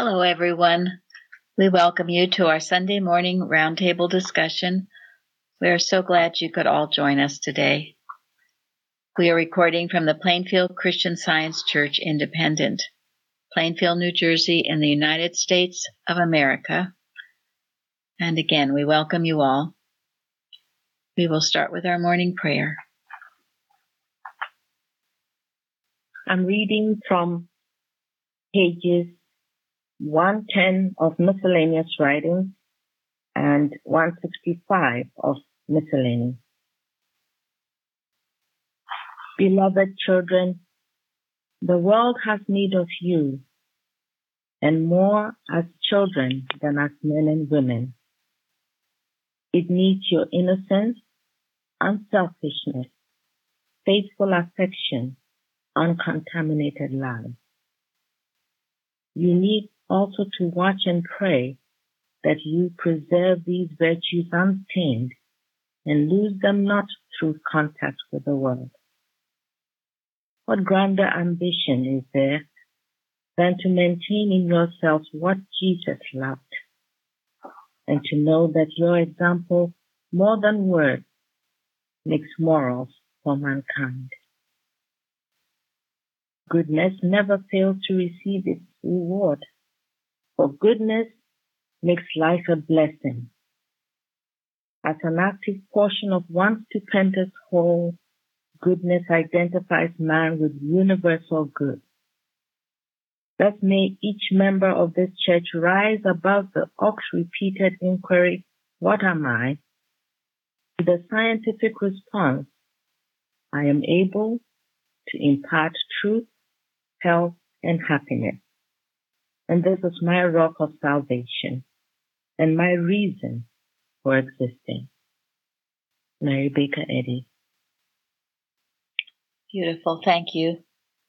Hello, everyone. We welcome you to our Sunday morning roundtable discussion. We are so glad you could all join us today. We are recording from the Plainfield Christian Science Church Independent, Plainfield, New Jersey, in the United States of America. And again, we welcome you all. We will start with our morning prayer. I'm reading from pages 110 of miscellaneous writings and 165 of miscellaneous. Beloved children, the world has need of you, and more as children than as men and women. It needs your innocence, unselfishness, faithful affection, uncontaminated love. You need also to watch and pray that you preserve these virtues unstained and lose them not through contact with the world. What grander ambition is there than to maintain in yourself what Jesus loved and to know that your example, more than words, makes morals for mankind. Goodness never fails to receive its reward for goodness makes life a blessing. As an active portion of one stupendous whole, goodness identifies man with universal good. Thus may each member of this church rise above the oft-repeated inquiry, what am I? To the scientific response, I am able to impart truth, health, and happiness and this is my rock of salvation and my reason for existing. Mary Baker Eddy. Beautiful. Thank you.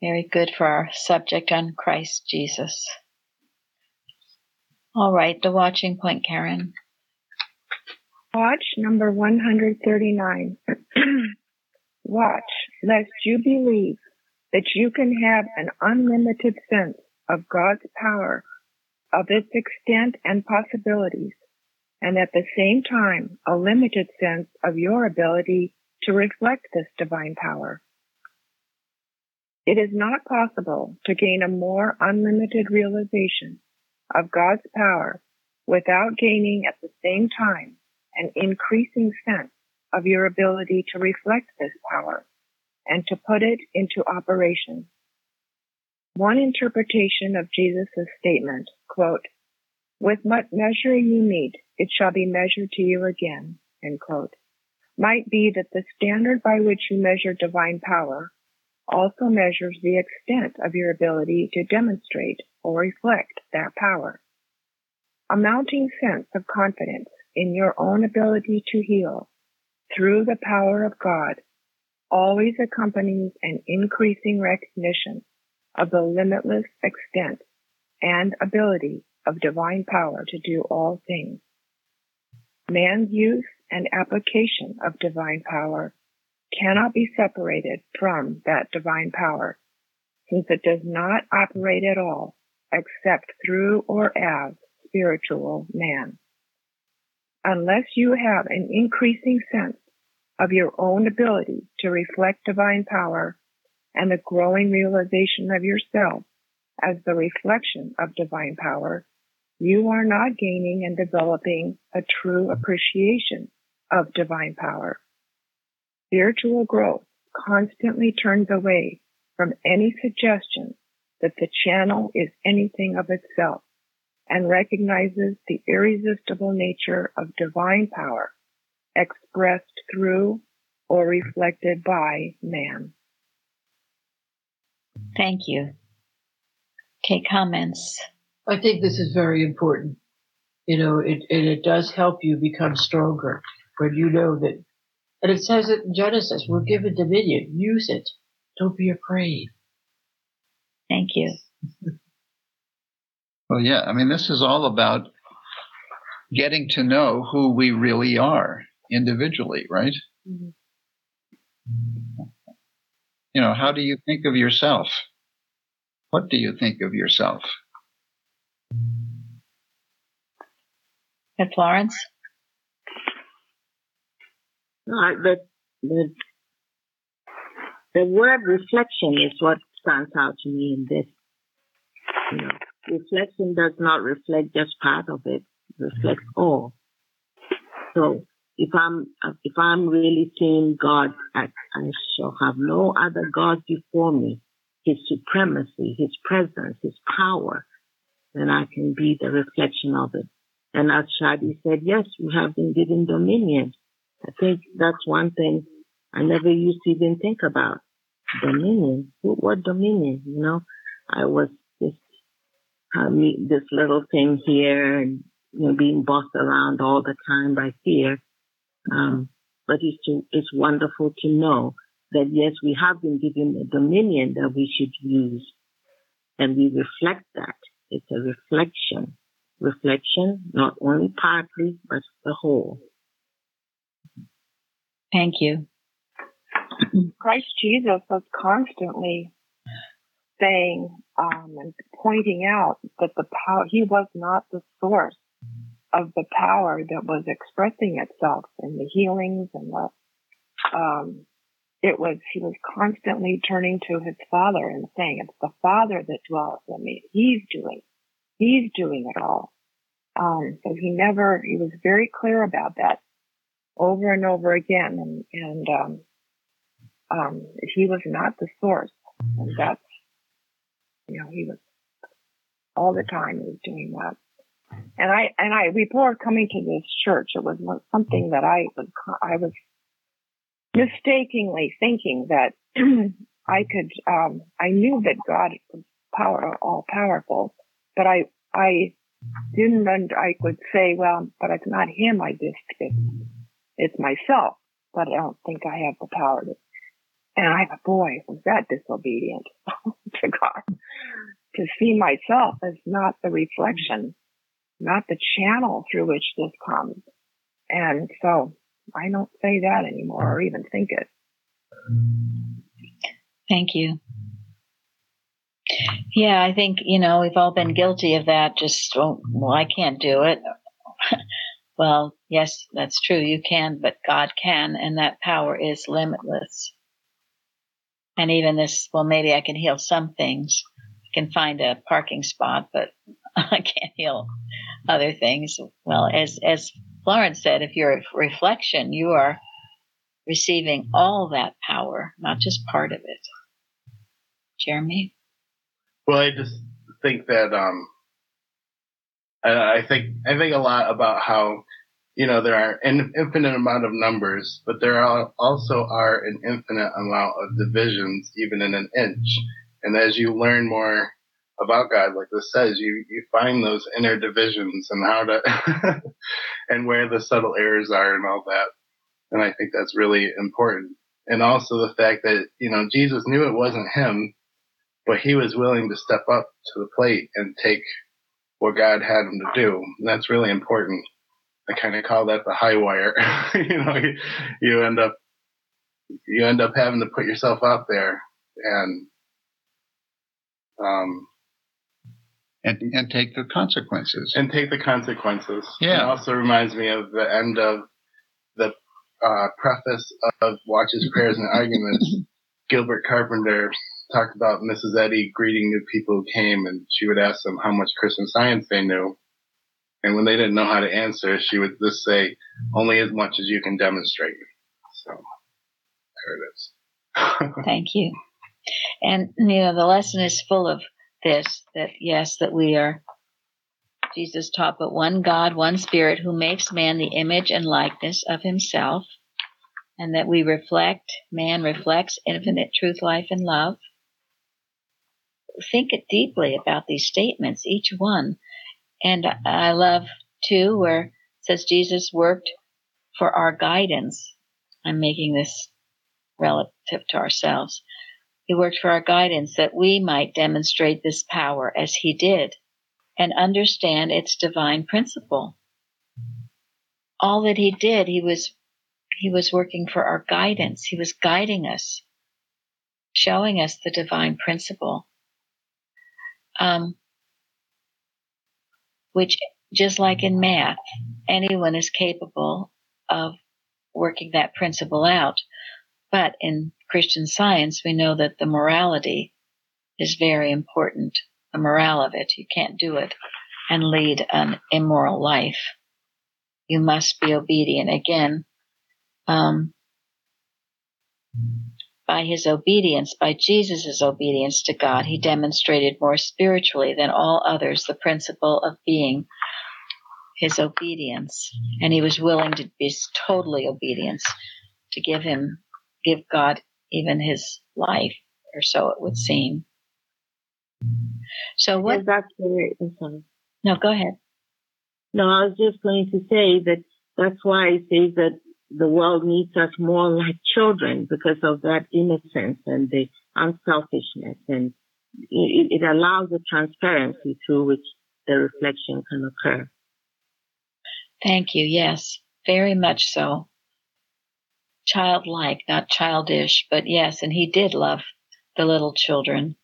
Very good for our subject on Christ Jesus. All right, the watching point, Karen. Watch number 139. Watch, lest you believe that you can have an unlimited sense of God's power, of its extent and possibilities, and at the same time a limited sense of your ability to reflect this divine power. It is not possible to gain a more unlimited realization of God's power without gaining at the same time an increasing sense of your ability to reflect this power and to put it into operation. One interpretation of Jesus' statement, quote, with what measure you meet, it shall be measured to you again, end quote, might be that the standard by which you measure divine power also measures the extent of your ability to demonstrate or reflect that power. A mounting sense of confidence in your own ability to heal through the power of God always accompanies an increasing recognition of the limitless extent and ability of divine power to do all things. Man's use and application of divine power cannot be separated from that divine power, since it does not operate at all except through or as spiritual man. Unless you have an increasing sense of your own ability to reflect divine power and the growing realization of yourself as the reflection of divine power, you are not gaining and developing a true appreciation of divine power. Spiritual growth constantly turns away from any suggestion that the channel is anything of itself and recognizes the irresistible nature of divine power expressed through or reflected by man. Thank you. Okay, comments. I think this is very important. You know, it, and it does help you become stronger when you know that. And it says it in Genesis, we're given dominion. Use it. Don't be afraid. Thank you. Well, yeah, I mean, this is all about getting to know who we really are individually, right? Mm-hmm you know, how do you think of yourself? What do you think of yourself? And Florence? The, the, the word reflection is what stands out to me in this. You know, reflection does not reflect just part of it reflects all. So if I'm if I'm really seeing God, I, I shall have no other God before me. His supremacy, His presence, His power, then I can be the reflection of it. And as Shadi said, yes, we have been given dominion. I think that's one thing I never used to even think about. Dominion. What dominion? You know, I was just having this little thing here and you know being bossed around all the time by fear. Um, but it's to, it's wonderful to know that yes, we have been given a dominion that we should use, and we reflect that. It's a reflection, reflection not only partly but the whole. Thank you. Christ Jesus was constantly saying um, and pointing out that the power, he was not the source of the power that was expressing itself in the healings and the, um, it was, he was constantly turning to his father and saying, it's the father that dwells in me. He's doing, he's doing it all. Um, so he never, he was very clear about that over and over again. And, and, um, um, he was not the source. And that's, you know, he was all the time he was doing that. And I, and I, before coming to this church, it was something that I was, I was mistakenly thinking that I could, um, I knew that God was power, all powerful, but I, I didn't, I could say, well, but it's not him I just, it's, it's myself, but I don't think I have the power to and I thought, boy, was that disobedient to God. To see myself as not the reflection, not the channel through which this comes. And so I don't say that anymore or even think it. Thank you. Yeah, I think, you know, we've all been guilty of that. Just, oh, well, I can't do it. well, yes, that's true. You can, but God can, and that power is limitless. And even this, well, maybe I can heal some things. I can find a parking spot, but I can't heal other things. Well, as, as Florence said, if you're a reflection, you are receiving all that power, not just part of it. Jeremy? Well, I just think that, um, I, I think, I think a lot about how you know, there are an infinite amount of numbers, but there are also are an infinite amount of divisions, even in an inch. And as you learn more about God, like this says, you, you find those inner divisions and how to, and where the subtle errors are and all that. And I think that's really important. And also the fact that, you know, Jesus knew it wasn't him, but he was willing to step up to the plate and take what God had him to do. And that's really important. I kind of call that the high wire. you know, you, you end up you end up having to put yourself out there and um and and take the consequences and take the consequences. Yeah. It also reminds me of the end of the uh, preface of Watches, Prayers, and Arguments. Gilbert Carpenter talked about Mrs. Eddy greeting new people who came, and she would ask them how much Christian science they knew. And when they didn't know how to answer, she would just say, only as much as you can demonstrate. So there it is. Thank you. And, you know, the lesson is full of this that, yes, that we are, Jesus taught, but one God, one Spirit who makes man the image and likeness of himself, and that we reflect, man reflects infinite truth, life, and love. Think deeply about these statements, each one and I love too where it says Jesus worked for our guidance. I'm making this relative to ourselves. He worked for our guidance that we might demonstrate this power as he did and understand its divine principle. All that he did, he was he was working for our guidance. He was guiding us, showing us the divine principle. Um, which just like in math, anyone is capable of working that principle out. But in Christian science, we know that the morality is very important. The morale of it. You can't do it and lead an immoral life. You must be obedient. Again, um, by his obedience, by Jesus' obedience to God, he demonstrated more spiritually than all others the principle of being his obedience. And he was willing to be totally obedient, to give him, give God even his life, or so it would seem. So what? I'm. No, go ahead. No, I was just going to say that that's why I say that the world needs us more like children because of that innocence and the unselfishness and it, it allows the transparency through which the reflection can occur. Thank you. Yes, very much so. Childlike, not childish, but yes, and he did love the little children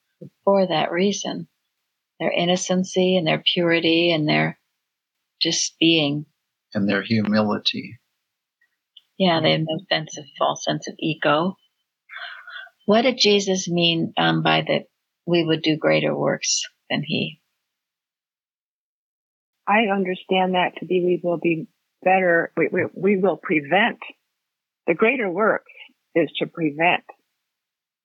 for that reason. Their innocency and their purity and their just being. And their humility. Yeah, they have no sense of false sense of ego. What did Jesus mean um, by that we would do greater works than he? I understand that to be we will be better, we, we, we will prevent. The greater work is to prevent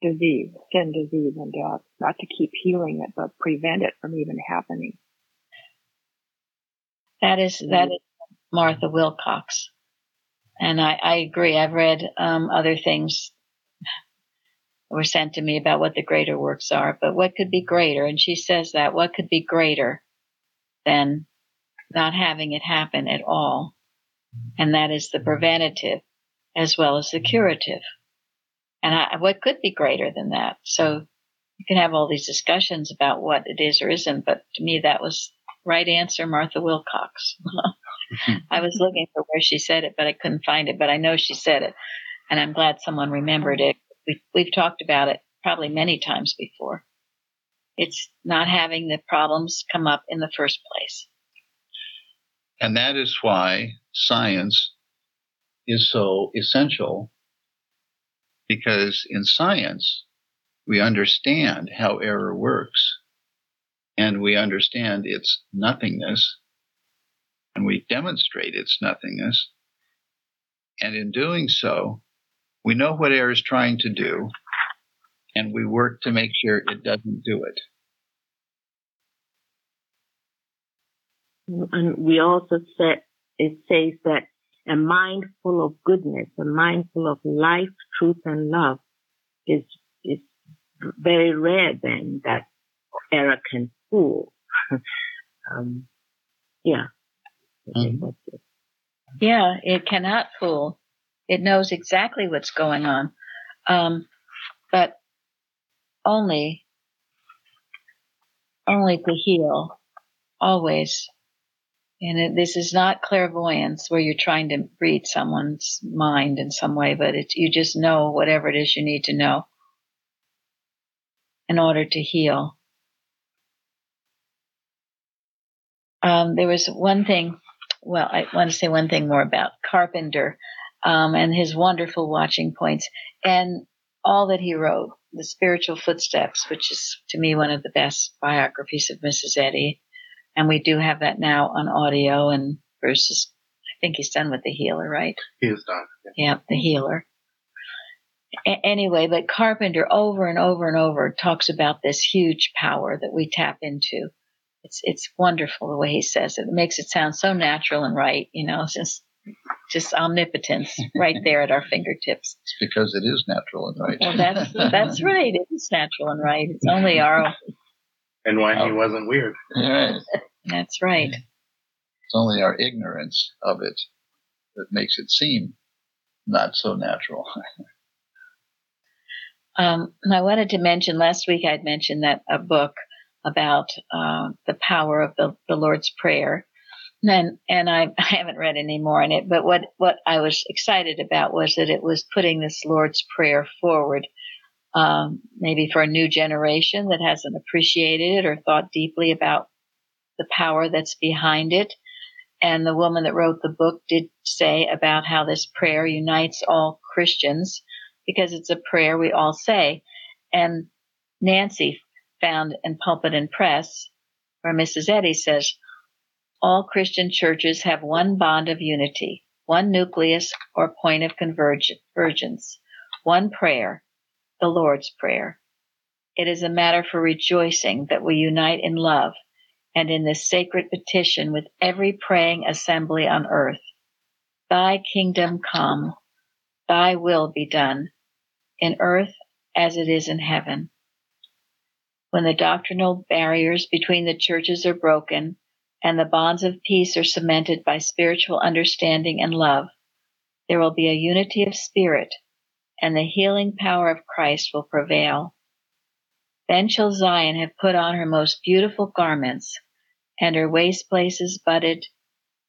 disease, sin, disease, and death, not to keep healing it, but prevent it from even happening. That is, that is Martha Wilcox. And I, I agree. I've read um, other things that were sent to me about what the greater works are, but what could be greater? And she says that what could be greater than not having it happen at all. And that is the preventative as well as the mm-hmm. curative. And I, what could be greater than that? So you can have all these discussions about what it is or isn't, but to me, that was right answer, Martha Wilcox. Mm-hmm. I was looking for where she said it, but I couldn't find it, but I know she said it. And I'm glad someone remembered it. We've, we've talked about it probably many times before. It's not having the problems come up in the first place. And that is why science is so essential because in science, we understand how error works and we understand its nothingness and we demonstrate its nothingness. And in doing so, we know what error is trying to do and we work to make sure it doesn't do it. And we also said, it says that a mind full of goodness, a mind full of life, truth, and love is, is very rare then that error can fool. um, yeah. Mm-hmm. Yeah, it cannot fool. It knows exactly what's going on. Um, but only, only to heal, always and it, this is not clairvoyance where you're trying to read someone's mind in some way, but it's, you just know whatever it is you need to know in order to heal. Um, there was one thing, well, I want to say one thing more about Carpenter um, and his wonderful watching points and all that he wrote, The Spiritual Footsteps, which is to me one of the best biographies of Mrs. Eddy and we do have that now on audio. And Bruce is, I think he's done with the healer, right? He is done. Yeah, the healer. A- anyway, but Carpenter over and over and over talks about this huge power that we tap into. It's it's wonderful the way he says it. It makes it sound so natural and right. You know, it's just just omnipotence right there at our fingertips. It's because it is natural and right. Well, that's that's right. It is natural and right. It's only our and why he oh. wasn't weird. Right. That's right. It's only our ignorance of it that makes it seem not so natural. um, I wanted to mention last week I'd mentioned that a book about uh, the power of the, the Lord's Prayer. And, and I, I haven't read any more in it, but what, what I was excited about was that it was putting this Lord's Prayer forward um, maybe for a new generation that hasn't appreciated it or thought deeply about the power that's behind it. and the woman that wrote the book did say about how this prayer unites all Christians because it's a prayer we all say. And Nancy found in Pulpit and Press, where Mrs. Eddy says, all Christian churches have one bond of unity, one nucleus or point of convergence, one prayer, the Lord's Prayer. It is a matter for rejoicing that we unite in love and in this sacred petition with every praying assembly on earth. Thy kingdom come, thy will be done, in earth as it is in heaven. When the doctrinal barriers between the churches are broken and the bonds of peace are cemented by spiritual understanding and love, there will be a unity of spirit and the healing power of Christ will prevail. Then shall Zion have put on her most beautiful garments, and her waste places budded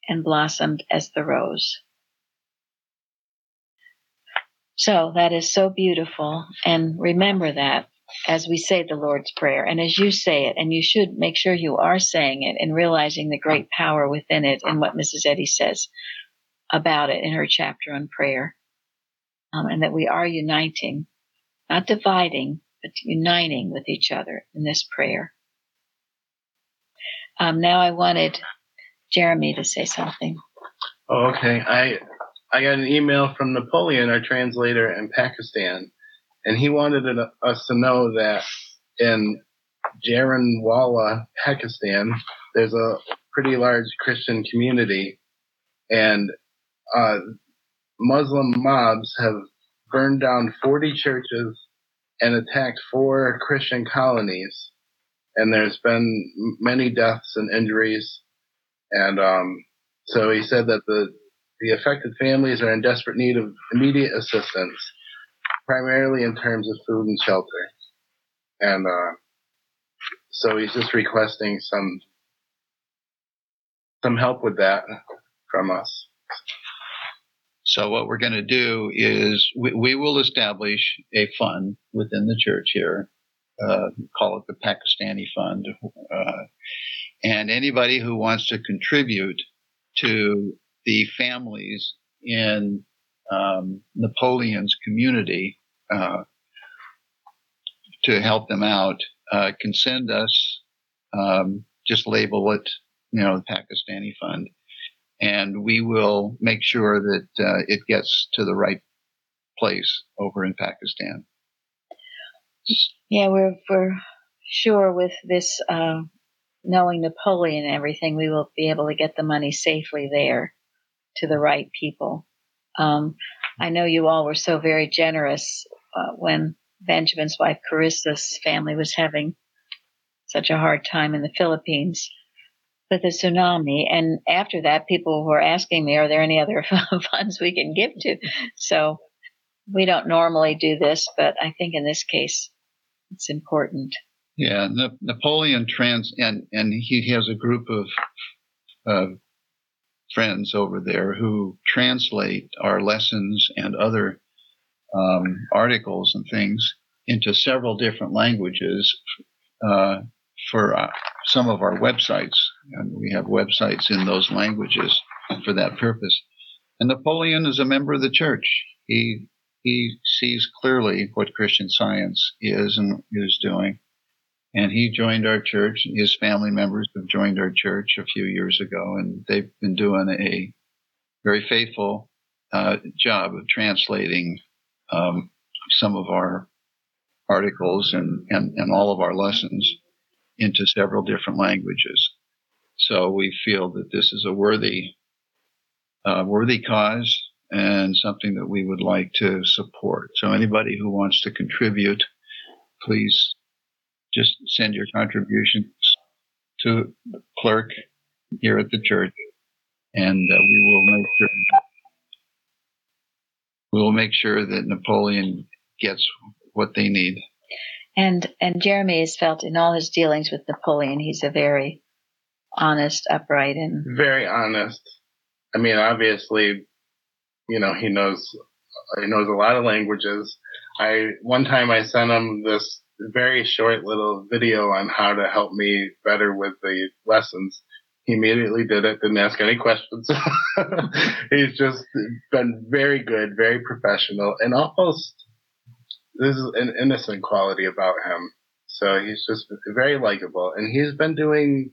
and blossomed as the rose. So that is so beautiful. And remember that as we say the Lord's Prayer and as you say it, and you should make sure you are saying it and realizing the great power within it and what Mrs. Eddy says about it in her chapter on prayer. Um, and that we are uniting, not dividing, but uniting with each other in this prayer. Um, now I wanted Jeremy to say something. Oh, okay. I I got an email from Napoleon, our translator in Pakistan, and he wanted us to know that in Jaranwala, Pakistan, there's a pretty large Christian community, and uh, Muslim mobs have burned down 40 churches and attacked four Christian colonies, and there's been many deaths and injuries, and um, so he said that the the affected families are in desperate need of immediate assistance primarily in terms of food and shelter. And uh, so he's just requesting some some help with that from us. So what we're going to do is we, we, will establish a fund within the church here, uh, call it the Pakistani Fund, uh, and anybody who wants to contribute to the families in um, Napoleon's community uh, to help them out uh, can send us, um, just label it, you know, the Pakistani Fund, and we will make sure that uh, it gets to the right place over in Pakistan. Yeah, we're sure with this uh, knowing Napoleon and everything, we will be able to get the money safely there to the right people. Um, I know you all were so very generous uh, when Benjamin's wife Carissa's family was having such a hard time in the Philippines with the tsunami. And after that, people were asking me, are there any other funds we can give to? So we don't normally do this, but I think in this case, it's important. Yeah, Napoleon trans and and he has a group of uh, friends over there who translate our lessons and other um, articles and things into several different languages uh, for uh, some of our websites. And we have websites in those languages for that purpose. And Napoleon is a member of the church. He he sees clearly what Christian Science is and is doing. And he joined our church. His family members have joined our church a few years ago, and they've been doing a very faithful uh, job of translating um, some of our articles and, and, and all of our lessons into several different languages. So we feel that this is a worthy, uh, worthy cause and something that we would like to support. So anybody who wants to contribute, please just send your contributions to the clerk here at the church, and uh, we will make sure we will make sure that Napoleon gets what they need. And and Jeremy has felt in all his dealings with Napoleon, he's a very honest, upright, and very honest. I mean, obviously, you know, he knows he knows a lot of languages. I one time I sent him this very short little video on how to help me better with the lessons. He immediately did it, didn't ask any questions. He's just been very good, very professional, and almost there's an innocent quality about him. So he's just very likable, and he's been doing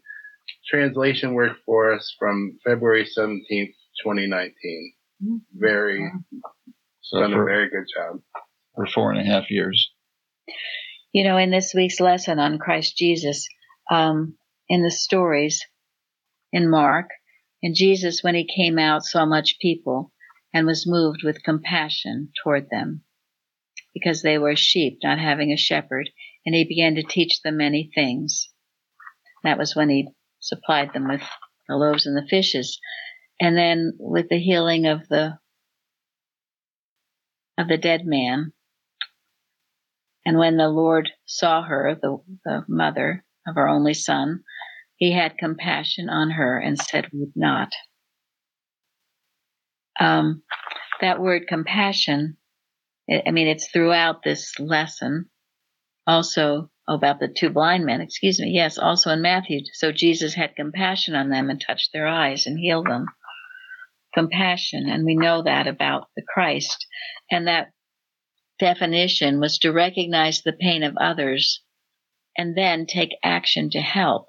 translation work for us from February 17th, 2019. Very, So done a very good job. for four and a half years. You know, in this week's lesson on Christ Jesus, um, in the stories in Mark, and Jesus, when he came out, saw much people and was moved with compassion toward them because they were sheep, not having a shepherd, and he began to teach them many things. That was when he supplied them with the loaves and the fishes. And then with the healing of the of the dead man, and when the Lord saw her, the, the mother of our only son, he had compassion on her and said, Would not. Um, that word compassion, I mean, it's throughout this lesson. Also about the two blind men, excuse me. Yes, also in Matthew. So Jesus had compassion on them and touched their eyes and healed them. Compassion. And we know that about the Christ. And that definition was to recognize the pain of others and then take action to help.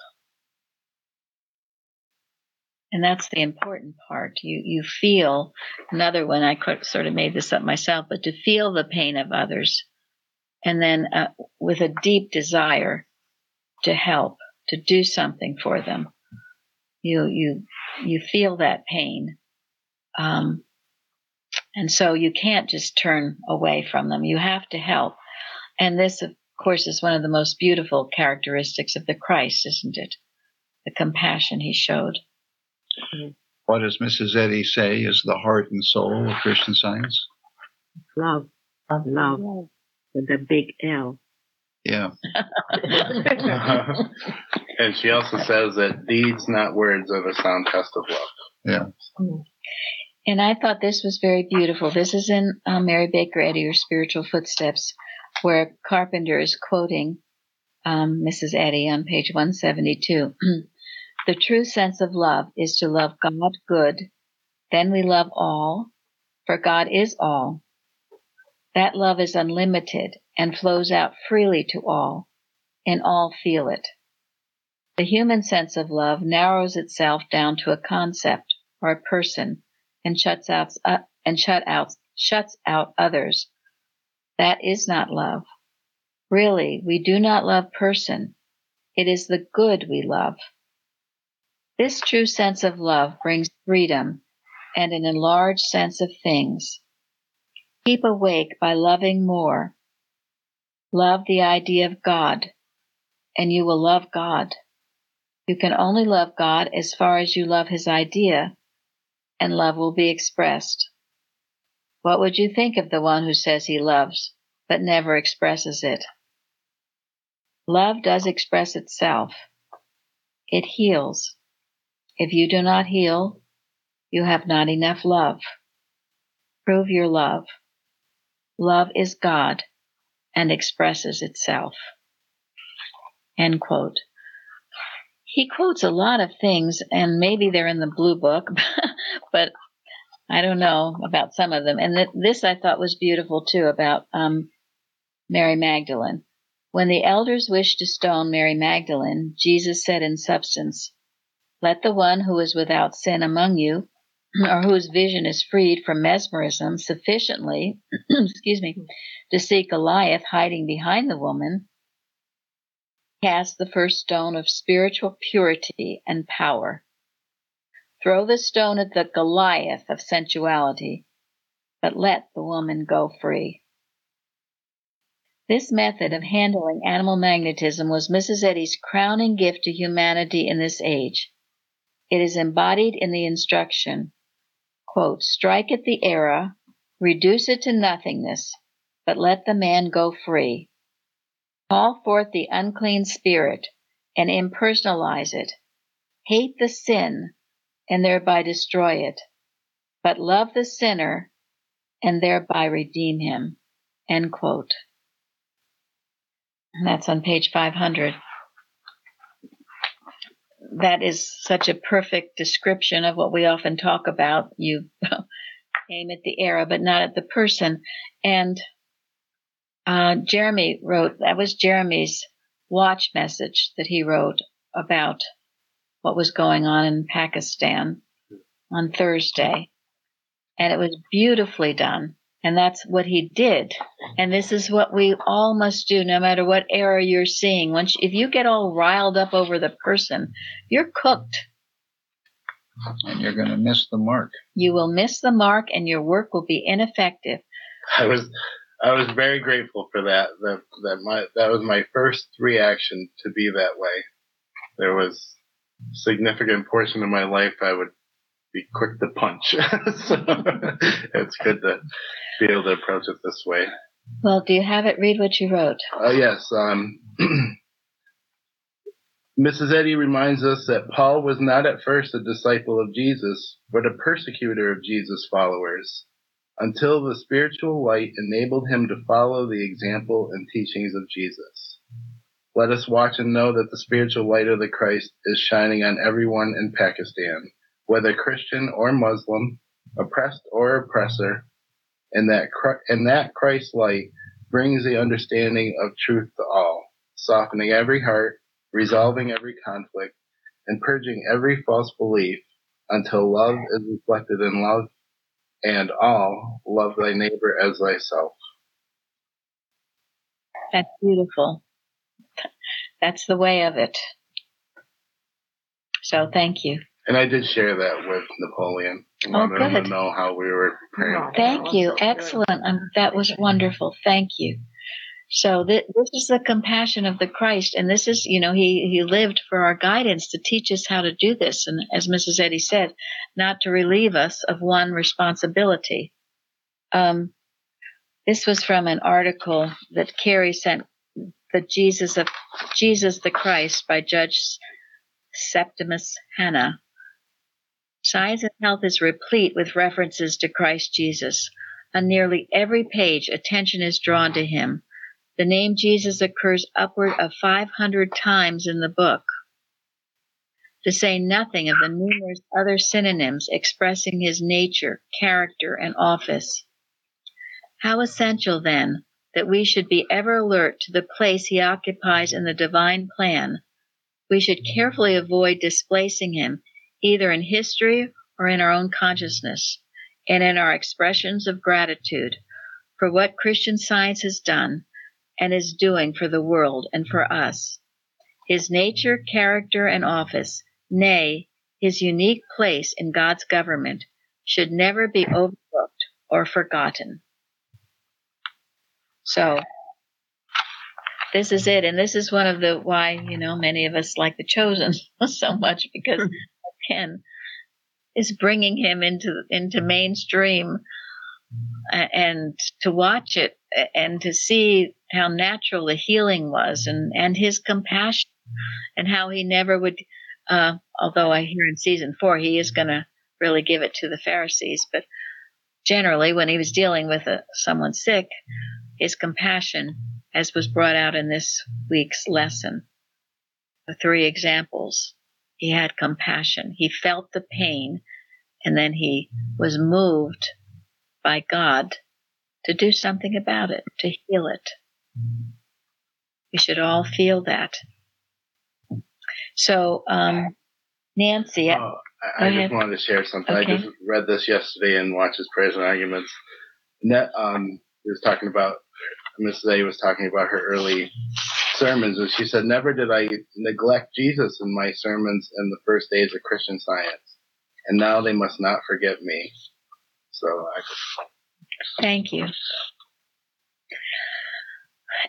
And that's the important part. You you feel another one. I sort of made this up myself, but to feel the pain of others, and then uh, with a deep desire to help, to do something for them. You you you feel that pain, um, and so you can't just turn away from them. You have to help. And this, of course, is one of the most beautiful characteristics of the Christ, isn't it? The compassion he showed. What does Mrs. Eddy say is the heart and soul of Christian science? Love, love, with a big L. Yeah. and she also says that deeds, not words, are the sound test of love. Yeah. And I thought this was very beautiful. This is in uh, Mary Baker Eddy, Her Spiritual Footsteps, where Carpenter is quoting um, Mrs. Eddy on page 172. the true sense of love is to love God good, then we love all, for God is all. That love is unlimited and flows out freely to all, and all feel it. The human sense of love narrows itself down to a concept or a person and shuts out uh, and shut out shuts out others. That is not love. Really, we do not love person. It is the good we love. This true sense of love brings freedom and an enlarged sense of things. Keep awake by loving more. Love the idea of God, and you will love God. You can only love God as far as you love his idea, and love will be expressed. What would you think of the one who says he loves, but never expresses it? Love does express itself. It heals. If you do not heal, you have not enough love. Prove your love. Love is God and expresses itself. End quote. He quotes a lot of things, and maybe they're in the blue book, but I don't know about some of them. And th- this I thought was beautiful too about um, Mary Magdalene. When the elders wished to stone Mary Magdalene, Jesus said in substance, Let the one who is without sin among you, or whose vision is freed from mesmerism sufficiently, excuse me, to see Goliath hiding behind the woman, cast the first stone of spiritual purity and power. Throw the stone at the Goliath of sensuality, but let the woman go free. This method of handling animal magnetism was Mrs. Eddy's crowning gift to humanity in this age. It is embodied in the instruction, quote, strike at the error, reduce it to nothingness, but let the man go free. Call forth the unclean spirit and impersonalize it. Hate the sin and thereby destroy it, but love the sinner and thereby redeem him. End quote. And that's on page 500. That is such a perfect description of what we often talk about. You aim at the error, but not at the person. And uh, Jeremy wrote, that was Jeremy's watch message that he wrote about what was going on in Pakistan on Thursday. And it was beautifully done. And that's what he did. And this is what we all must do, no matter what error you're seeing. Once, if you get all riled up over the person, you're cooked. And you're going to miss the mark. You will miss the mark, and your work will be ineffective. I was, I was very grateful for that. That that my that was my first reaction to be that way. There was significant portion of my life I would be quick to punch. so it's good to be able to approach it this way. Well, do you have it? Read what you wrote. Uh, yes. Um, Mrs. Eddy reminds us that Paul was not at first a disciple of Jesus, but a persecutor of Jesus' followers, until the spiritual light enabled him to follow the example and teachings of Jesus. Let us watch and know that the spiritual light of the Christ is shining on everyone in Pakistan whether Christian or Muslim, oppressed or oppressor, and that and that Christ light brings the understanding of truth to all, softening every heart, resolving every conflict, and purging every false belief until love is reflected in love, and all love thy neighbor as thyself. That's beautiful. That's the way of it. So thank you. And I did share that with Napoleon. I Oh, wanted to good. know how we were praying. Thank you. Excellent. Um, that was wonderful. Thank you. So th- this is the compassion of the Christ, and this is, you know, he he lived for our guidance to teach us how to do this, and as Mrs. Eddy said, not to relieve us of one responsibility. Um, this was from an article that Carrie sent, the Jesus of Jesus the Christ by Judge Septimus Hanna. Science and Health is replete with references to Christ Jesus. On nearly every page, attention is drawn to him. The name Jesus occurs upward of 500 times in the book, to say nothing of the numerous other synonyms expressing his nature, character, and office. How essential, then, that we should be ever alert to the place he occupies in the divine plan. We should carefully avoid displacing him either in history or in our own consciousness, and in our expressions of gratitude for what Christian science has done and is doing for the world and for us. His nature, character, and office, nay, his unique place in God's government, should never be overlooked or forgotten. So, this is it, and this is one of the why you know many of us like the chosen so much because Is bringing him into into mainstream and to watch it and to see how natural the healing was and and his compassion and how he never would uh, although I hear in season four he is going to really give it to the Pharisees but generally when he was dealing with a, someone sick his compassion as was brought out in this week's lesson. The three examples he had compassion. He felt the pain and then he was moved by God to do something about it, to heal it. We should all feel that. So, um, Nancy, Oh, I, I just wanted to share something. Okay. I just read this yesterday and Watches, Prayers and arguments. Net, um, was talking about, Mrs. A was talking about her early sermons, and she said, Never did I neglect Jesus in my sermons in the first days of Christian science. And now they must not forget me. So I thank you.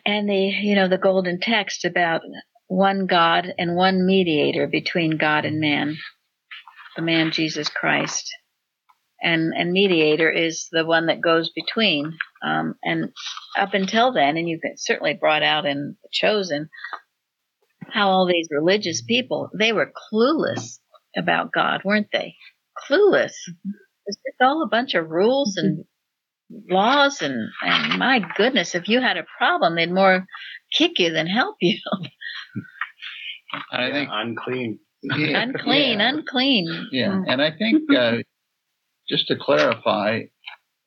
And the, you know, the golden text about one God and one mediator between God and man, the man Jesus Christ. And, and mediator is the one that goes between. Um, and up until then, and you've certainly brought out in The Chosen, how all these religious people, they were clueless about God, weren't they? Clueless. It's just all a bunch of rules and laws and, and my goodness, if you had a problem, they'd more kick you than help you. I yeah, think unclean. Yeah, unclean, yeah. unclean. Yeah, and I think uh, just to clarify,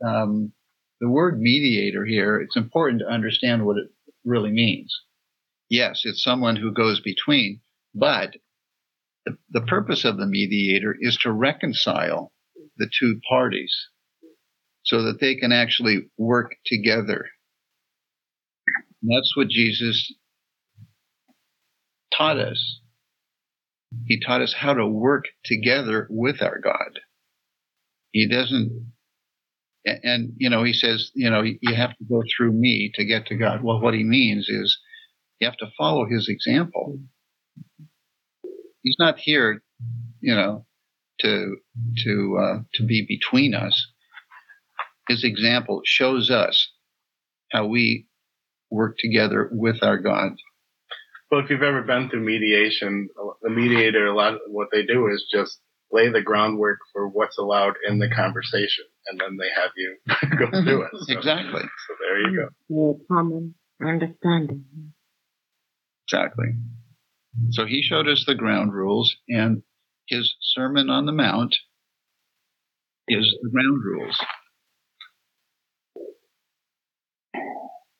um, the word mediator here, it's important to understand what it really means. Yes, it's someone who goes between, but the, the purpose of the mediator is to reconcile the two parties so that they can actually work together. And that's what Jesus taught us. He taught us how to work together with our God. He doesn't, and, you know, he says, you know, you have to go through me to get to God. Well, what he means is you have to follow his example. He's not here, you know, to to uh, to be between us. His example shows us how we work together with our God. Well, if you've ever been through mediation, the mediator, a lot what they do is just lay the groundwork for what's allowed in the conversation, and then they have you go mm-hmm. through it. So, Exactly. So there you go. More common understanding. Exactly. So he showed us the ground rules, and his Sermon on the Mount is the ground rules.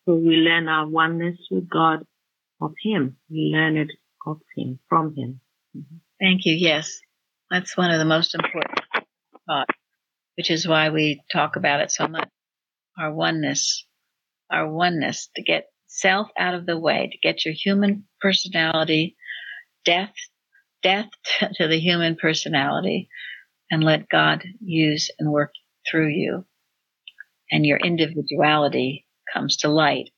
So we learn our oneness with God of Him. We learn it of Him, from Him. Thank you. Yes, that's one of the most important thoughts, which is why we talk about it so much. Our oneness, our oneness to get self out of the way, to get your human personality, death, death to the human personality, and let God use and work through you. And your individuality comes to light.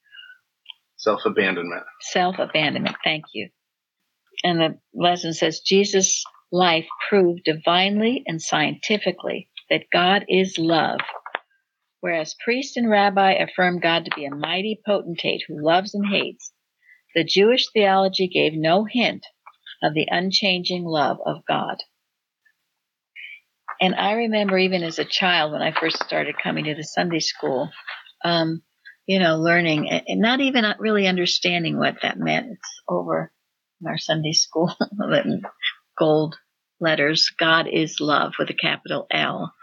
Self abandonment. Self abandonment. Thank you. And the lesson says Jesus' life proved divinely and scientifically that God is love. Whereas priest and rabbi affirm God to be a mighty potentate who loves and hates, the Jewish theology gave no hint of the unchanging love of God. And I remember even as a child when I first started coming to the Sunday school, um, you know, learning and not even really understanding what that meant. It's over in our Sunday school, gold letters, God is love with a capital L.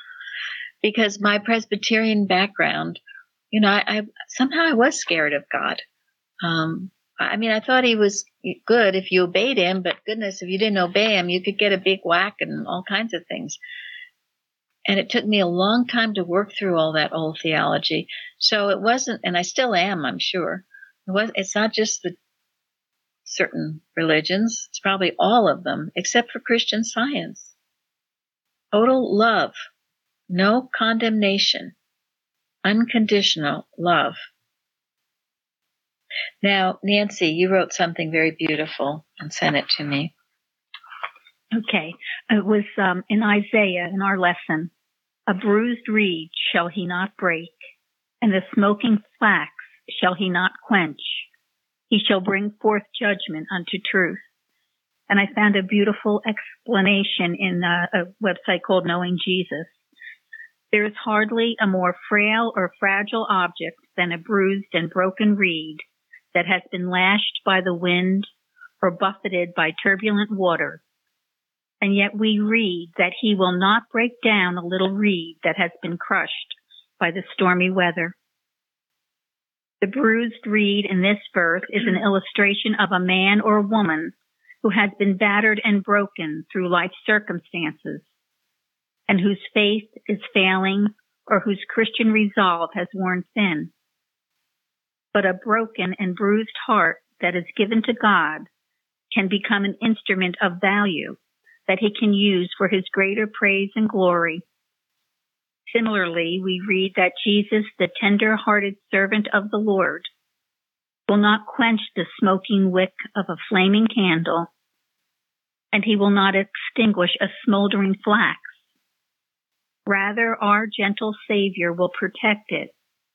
Because my Presbyterian background, you know, I, I somehow I was scared of God. Um, I mean, I thought he was good if you obeyed him, but goodness, if you didn't obey him, you could get a big whack and all kinds of things. And it took me a long time to work through all that old theology. So it wasn't, and I still am, I'm sure. It was, it's not just the certain religions. It's probably all of them, except for Christian science. Total love, no condemnation, unconditional love. Now, Nancy, you wrote something very beautiful and sent it to me. Okay. It was um, in Isaiah in our lesson. A bruised reed shall he not break, and the smoking flax shall he not quench. He shall bring forth judgment unto truth. And I found a beautiful explanation in a, a website called Knowing Jesus. There is hardly a more frail or fragile object than a bruised and broken reed that has been lashed by the wind or buffeted by turbulent water. And yet we read that he will not break down a little reed that has been crushed by the stormy weather. The bruised reed in this verse is an illustration of a man or woman who has been battered and broken through life's circumstances and whose faith is failing or whose Christian resolve has worn thin. But a broken and bruised heart that is given to God can become an instrument of value that he can use for his greater praise and glory. Similarly, we read that Jesus, the tender hearted servant of the Lord, will not quench the smoking wick of a flaming candle, and he will not extinguish a smoldering flax. Rather, our gentle Savior will protect it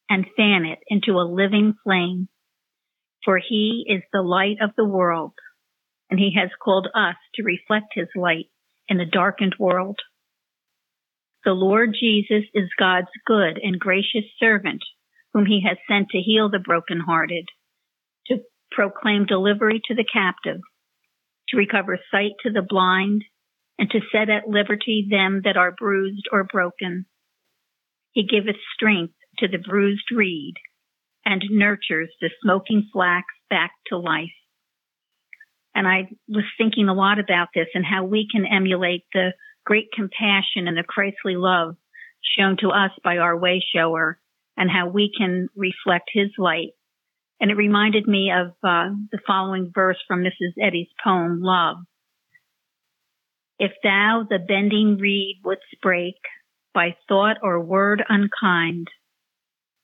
and fan it into a living flame. For he is the light of the world, and he has called us to reflect his light in a darkened world. The Lord Jesus is God's good and gracious servant, whom he has sent to heal the brokenhearted, to proclaim delivery to the captive, to recover sight to the blind, and to set at liberty them that are bruised or broken. He giveth strength to the bruised reed, and nurtures the smoking flax back to life. And I was thinking a lot about this and how we can emulate the great compassion and the Christly love shown to us by our way shower and how we can reflect his light. And it reminded me of uh, the following verse from Mrs. Eddy's poem, Love. If thou the bending reed wouldst break by thought or word unkind,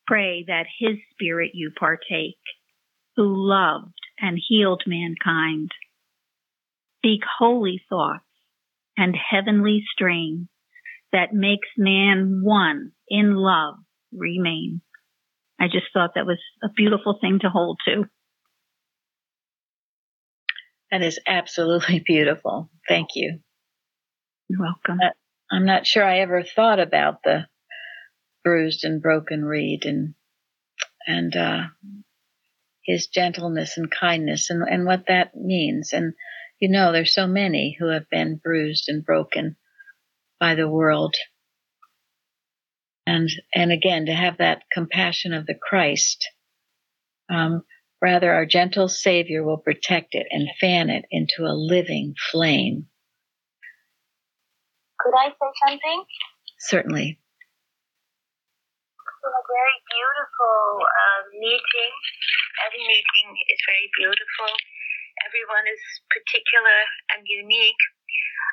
pray that his spirit you partake, who loved and healed mankind. Speak holy thoughts and heavenly strain that makes man one in love remain. I just thought that was a beautiful thing to hold to. That is absolutely beautiful. Thank you. You're welcome. Uh, I'm not sure I ever thought about the bruised and broken reed and and uh, his gentleness and kindness and, and what that means. And you know, there's so many who have been bruised and broken by the world. And and again, to have that compassion of the Christ. Um, rather, our gentle Savior will protect it and fan it into a living flame. Could I say something? Certainly. It's a very beautiful uh, meeting. Every meeting is very beautiful. Everyone is particular and unique.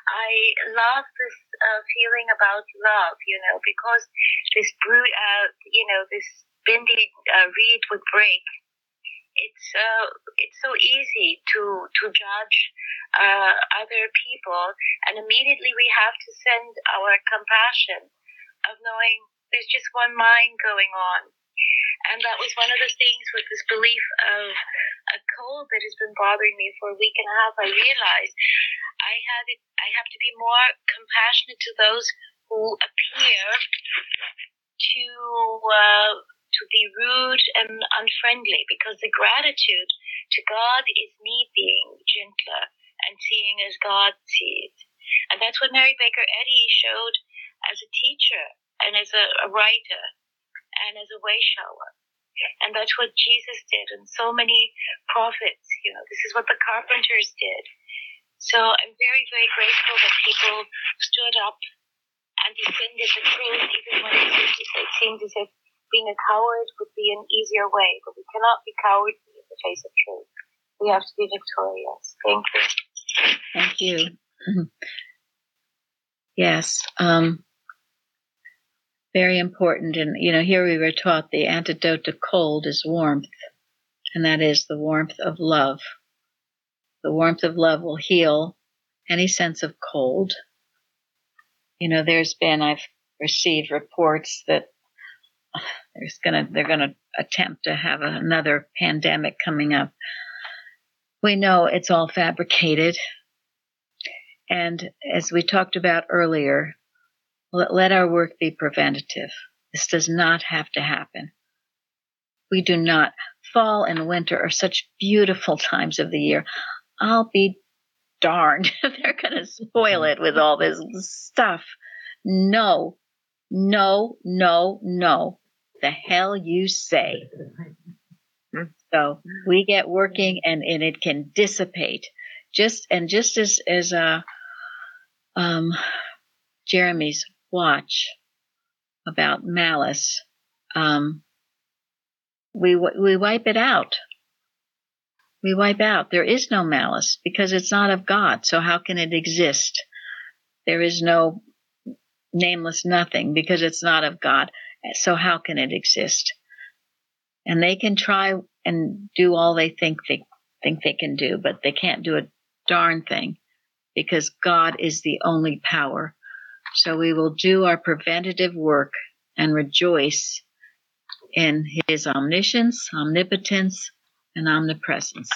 I love this uh, feeling about love, you know, because this brew, uh, you know, this bindi uh, reed would break. It's uh, it's so easy to to judge uh, other people, and immediately we have to send our compassion of knowing there's just one mind going on, and that was one of the things with this belief of a cold that has been bothering me for a week and a half. I realized I had it, I have to be more compassionate to those who appear to uh, to be rude and unfriendly because the gratitude to God is me being gentler and seeing as God sees. And that's what Mary Baker Eddy showed as a teacher and as a, a writer and as a way shower. And that's what Jesus did, and so many prophets. You know, this is what the carpenters did. So I'm very, very grateful that people stood up and defended the truth, even when it seemed as if being a coward would be an easier way. But we cannot be cowardly in the face of truth. We have to be victorious. Thank you. Thank you. Yes. Um, very important. And, you know, here we were taught the antidote to cold is warmth, and that is the warmth of love. The warmth of love will heal any sense of cold. You know, there's been, I've received reports that there's gonna, they're gonna attempt to have another pandemic coming up. We know it's all fabricated. And as we talked about earlier, let, let our work be preventative. This does not have to happen. We do not. Fall and winter are such beautiful times of the year. I'll be darned if they're going to spoil it with all this stuff. No, no, no, no. The hell you say. So we get working and, and it can dissipate. Just and just as as uh, um, Jeremy's watch about malice, um, we we wipe it out. We wipe out. There is no malice because it's not of God. So how can it exist? There is no nameless nothing because it's not of God. So how can it exist? And they can try and do all they think they think they can do, but they can't do a darn thing because God is the only power so we will do our preventative work and rejoice in his omniscience, omnipotence, and omnipresence.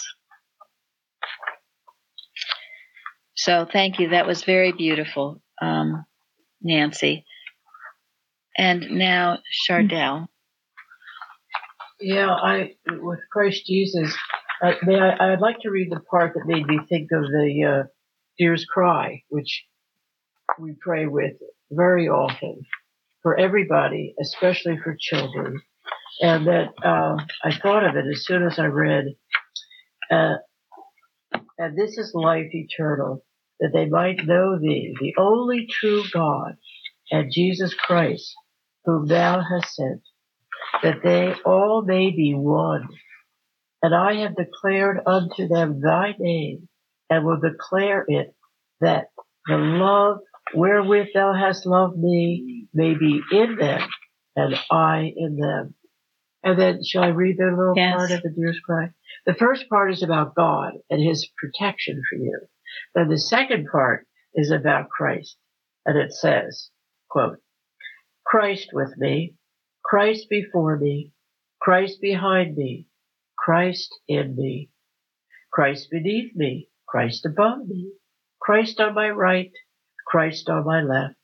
So thank you. That was very beautiful, um, Nancy. And now, Chardell. Yeah, I with Christ Jesus, Uh, I, I'd like to read the part that made me think of the uh, Deer's Cry, which we pray with very often for everybody, especially for children. And that uh, I thought of it as soon as I read, uh, and this is life eternal, that they might know thee, the only true God, and Jesus Christ, whom thou hast sent, that they all may be one. And I have declared unto them thy name, and will declare it, that the love wherewith thou hast loved me may be in them, and I in them. And then shall I read the little Yes. part of the deer's cry? The first part is about God and his protection for you. Then the second part is about Christ. And it says, quote, Christ with me, Christ before me, Christ behind me, Christ in me, Christ beneath me, Christ above me, Christ on my right, Christ on my left,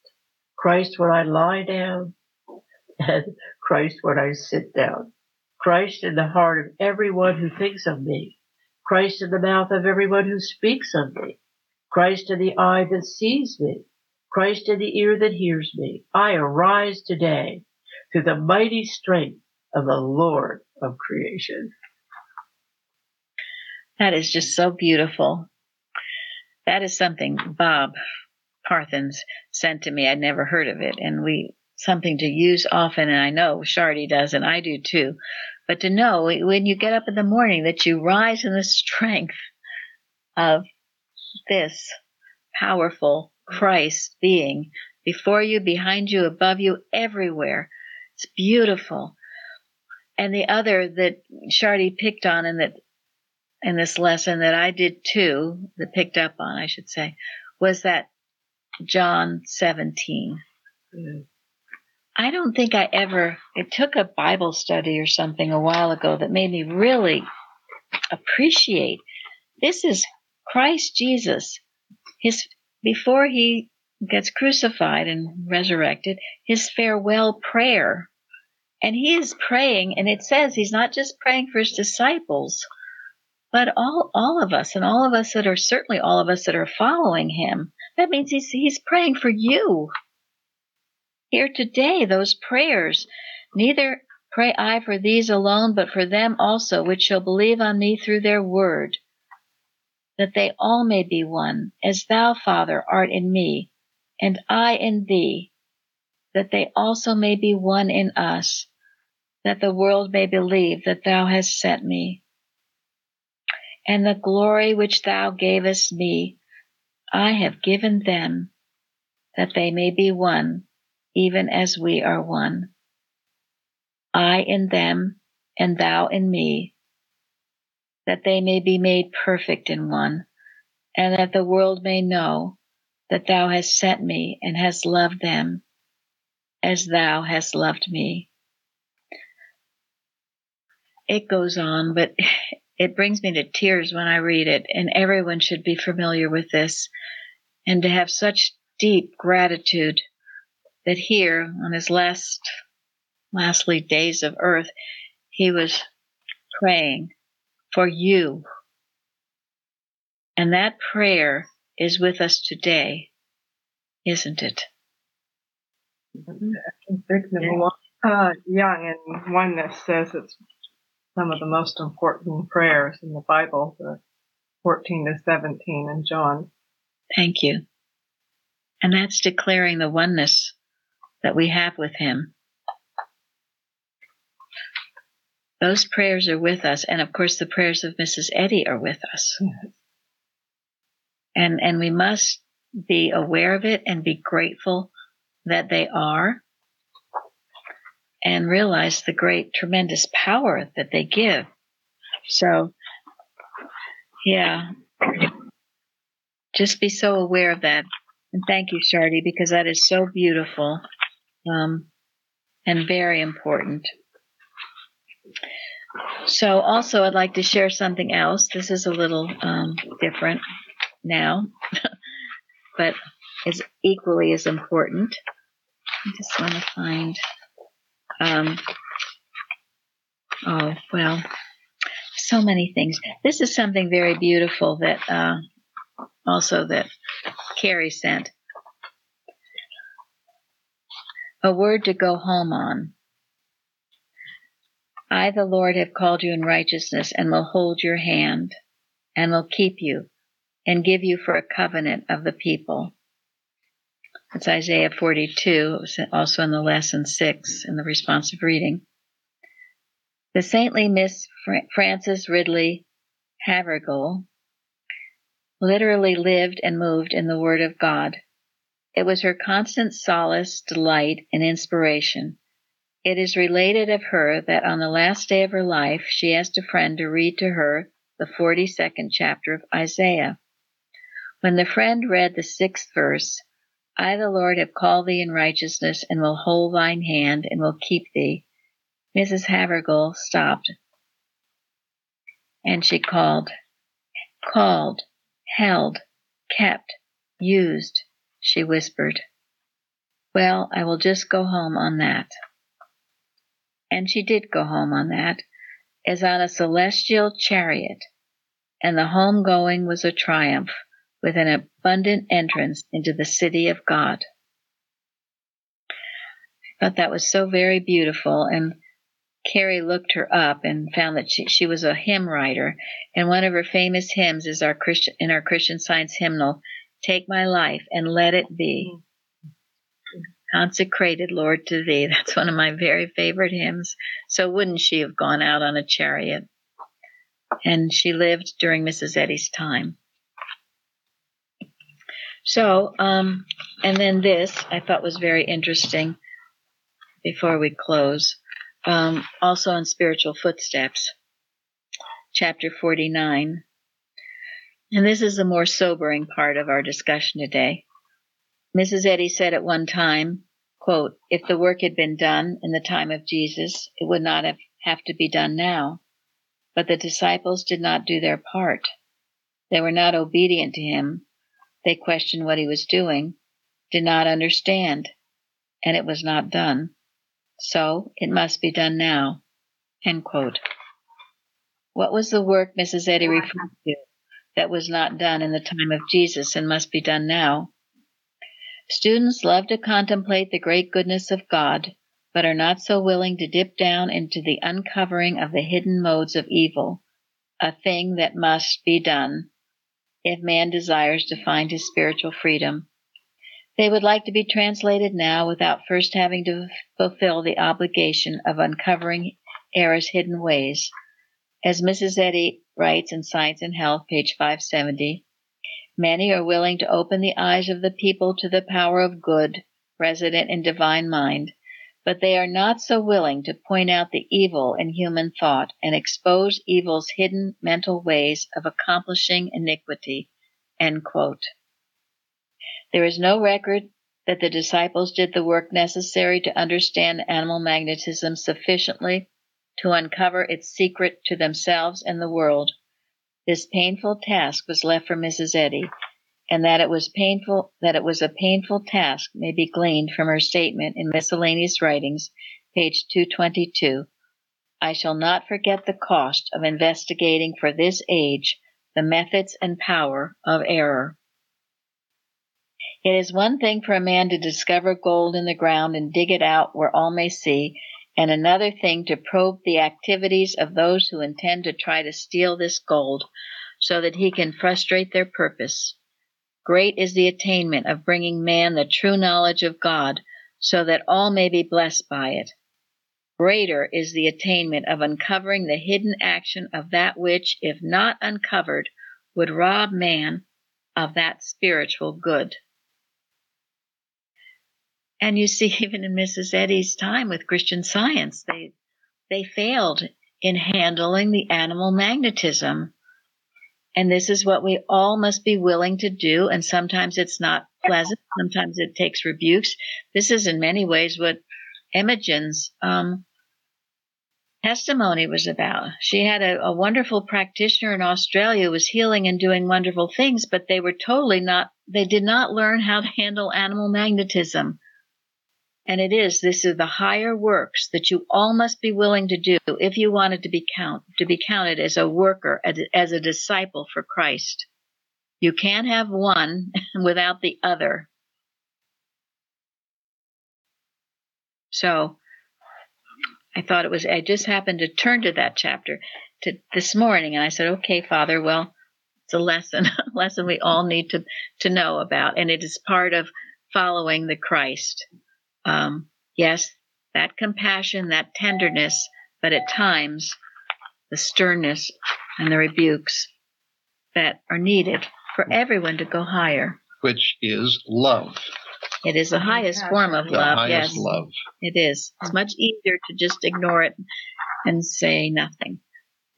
Christ when I lie down, and Christ when I sit down, Christ in the heart of everyone who thinks of me, Christ in the mouth of everyone who speaks of me, Christ in the eye that sees me, Christ in the ear that hears me. I arise today through the mighty strength of the Lord of creation. That is just so beautiful. That is something Bob Parthens sent to me. I'd never heard of it, and we something to use often. And I know Shardy does, and I do too. But to know when you get up in the morning that you rise in the strength of this powerful Christ being before you, behind you, above you, everywhere. It's beautiful. And the other that Shardy picked on and that in this lesson that I did too, that picked up on, I should say, was that John 17. Mm. I don't think I ever, it took a Bible study or something a while ago that made me really appreciate this is Christ Jesus. His, before he gets crucified and resurrected, his farewell prayer. And he is praying, and it says he's not just praying for his disciples, but all, all of us, and all of us that are certainly all of us that are following him. That means he's, he's praying for you. Here today, those prayers, neither pray I for these alone, but for them also which shall believe on me through their word, that they all may be one, as thou, Father, art in me, and I in thee, that they also may be one in us, that the world may believe that thou hast sent me. And the glory which thou gavest me, I have given them, that they may be one, even as we are one. I in them, and thou in me, that they may be made perfect in one, and that the world may know that thou hast sent me and hast loved them as thou hast loved me. It goes on, but it brings me to tears when I read it, and everyone should be familiar with this, and to have such deep gratitude that here on his last, lastly days of earth, he was praying for you. And that prayer is with us today, isn't it? Uh, Young and Oneness says it's some of the most important prayers in the Bible, the 14 to 17 in John. Thank you. And that's declaring the oneness that we have with him. Those prayers are with us, and of course the prayers of Mrs. Eddy are with us. And and we must be aware of it and be grateful that they are and realize the great tremendous power that they give. So yeah. Just be so aware of that. And thank you, Shardy, because that is so beautiful um, and very important. So, also, I'd like to share something else. This is a little um, different now, but is equally as important. I just want to find. Um, oh well, so many things. This is something very beautiful that uh, also that Carrie sent. A word to go home on. I, the Lord, have called you in righteousness and will hold your hand and will keep you and give you for a covenant of the people. It's Isaiah 42, also in the lesson six in the responsive reading. The saintly Miss Frances Ridley Havergal literally lived and moved in the Word of God. It was her constant solace, delight, and inspiration. It is related of her that on the last day of her life she asked a friend to read to her the 42nd chapter of Isaiah. When the friend read the sixth verse, I, the Lord, have called thee in righteousness and will hold thine hand and will keep thee. Mrs. Havergal stopped and she called, called, held, kept, used, she whispered. Well, I will just go home on that. And she did go home on that, as on a celestial chariot, and the home going was a triumph with an abundant entrance into the city of God. I thought that was so very beautiful. And Carrie looked her up and found that she, she was a hymn writer. And one of her famous hymns is our Christian, in our Christian Science hymnal, Take My Life and Let It Be. Consecrated, Lord, to Thee. That's one of my very favorite hymns. So wouldn't she have gone out on a chariot? And she lived during Mrs. Eddy's time. So, um, and then this I thought was very interesting before we close. Um, also in Spiritual Footsteps, chapter 49. And this is the more sobering part of our discussion today. Mrs. Eddy said at one time, quote, if the work had been done in the time of Jesus, it would not have, have to be done now. But the disciples did not do their part. They were not obedient to him they questioned what he was doing, did not understand, and it was not done. So it must be done now. End quote. What was the work Mrs. Eddy referred to that was not done in the time of Jesus and must be done now? Students love to contemplate the great goodness of God, but are not so willing to dip down into the uncovering of the hidden modes of evil, a thing that must be done if man desires to find his spiritual freedom. They would like to be translated now without first having to fulfill the obligation of uncovering error's hidden ways. As Mrs. Eddy writes in Science and Health, page 570, many are willing to open the eyes of the people to the power of good resident in divine mind, but they are not so willing to point out the evil in human thought and expose evil's hidden mental ways of accomplishing iniquity. There is no record that the disciples did the work necessary to understand animal magnetism sufficiently to uncover its secret to themselves and the world. This painful task was left for Mrs. Eddy, and that it was painful that it was a painful task may be gleaned from her statement in miscellaneous writings page 222 i shall not forget the cost of investigating for this age the methods and power of error it is one thing for a man to discover gold in the ground and dig it out where all may see and another thing to probe the activities of those who intend to try to steal this gold so that he can frustrate their purpose Great is the attainment of bringing man the true knowledge of God so that all may be blessed by it. Greater is the attainment of uncovering the hidden action of that which, if not uncovered, would rob man of that spiritual good. And you see, even in Mrs. Eddy's time with Christian Science, they they failed in handling the animal magnetism and this is what we all must be willing to do. And sometimes it's not pleasant. Sometimes it takes rebukes. This is in many ways what Imogen's um, testimony was about. She had a, a wonderful practitioner in Australia who was healing and doing wonderful things, but they were totally not, they did not learn how to handle animal magnetism. And it is, this is the higher works that you all must be willing to do if you wanted to be count, to be counted as a worker, as a disciple for Christ. You can't have one without the other. So I thought it was, I just happened to turn to that chapter to this morning and I said, okay, Father, well, it's a lesson, a lesson we all need to, to know about. And it is part of following the Christ. Um, yes, that compassion, that tenderness, but at times the sternness and the rebukes that are needed for everyone to go higher. Which is love. It is the highest form of The love. highest yes, love. it is. It's much easier to just ignore it and say nothing.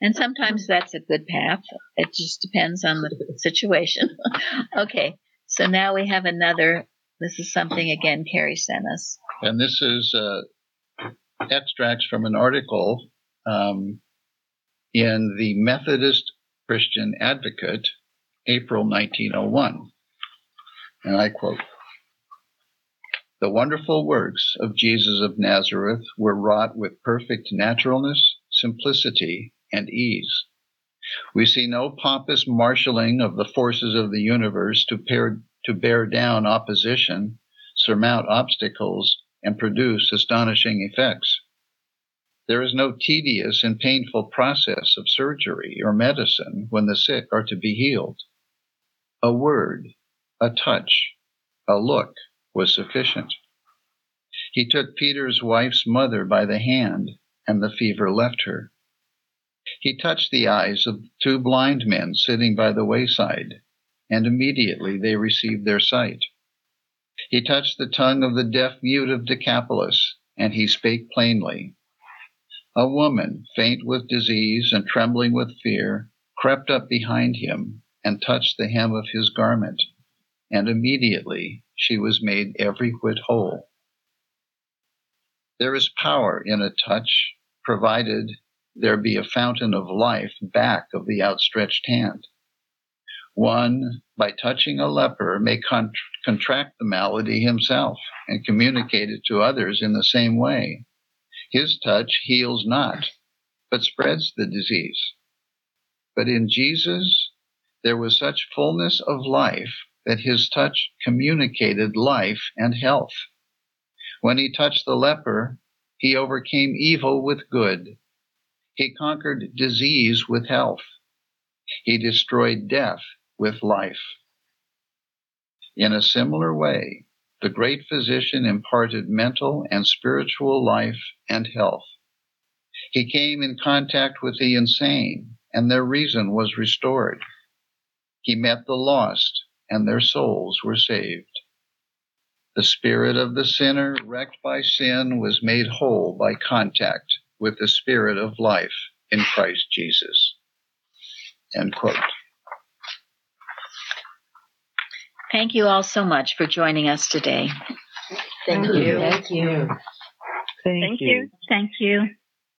And sometimes that's a good path. It just depends on the situation. okay, so now we have another. This is something again Carrie sent us. And this is uh, extracts from an article um, in the Methodist Christian Advocate, April 1901. And I quote The wonderful works of Jesus of Nazareth were wrought with perfect naturalness, simplicity, and ease. We see no pompous marshaling of the forces of the universe to, pair, to bear down opposition, surmount obstacles, and produce astonishing effects. There is no tedious and painful process of surgery or medicine when the sick are to be healed. A word, a touch, a look was sufficient. He took Peter's wife's mother by the hand, and the fever left her. He touched the eyes of two blind men sitting by the wayside, and immediately they received their sight. He touched the tongue of the deaf mute of Decapolis, and he spake plainly. A woman, faint with disease and trembling with fear, crept up behind him and touched the hem of his garment, and immediately she was made every whit whole. There is power in a touch, provided there be a fountain of life back of the outstretched hand. One, by touching a leper, may con- contract the malady himself and communicate it to others in the same way. His touch heals not, but spreads the disease. But in Jesus, there was such fullness of life that his touch communicated life and health. When he touched the leper, he overcame evil with good. He conquered disease with health. He destroyed death with life. In a similar way, the great physician imparted mental and spiritual life and health. He came in contact with the insane, and their reason was restored. He met the lost, and their souls were saved. The spirit of the sinner, wrecked by sin, was made whole by contact with the spirit of life in Christ Jesus. End quote. Thank you all so much for joining us today. Thank you. Thank you. Thank, Thank you. Thank you.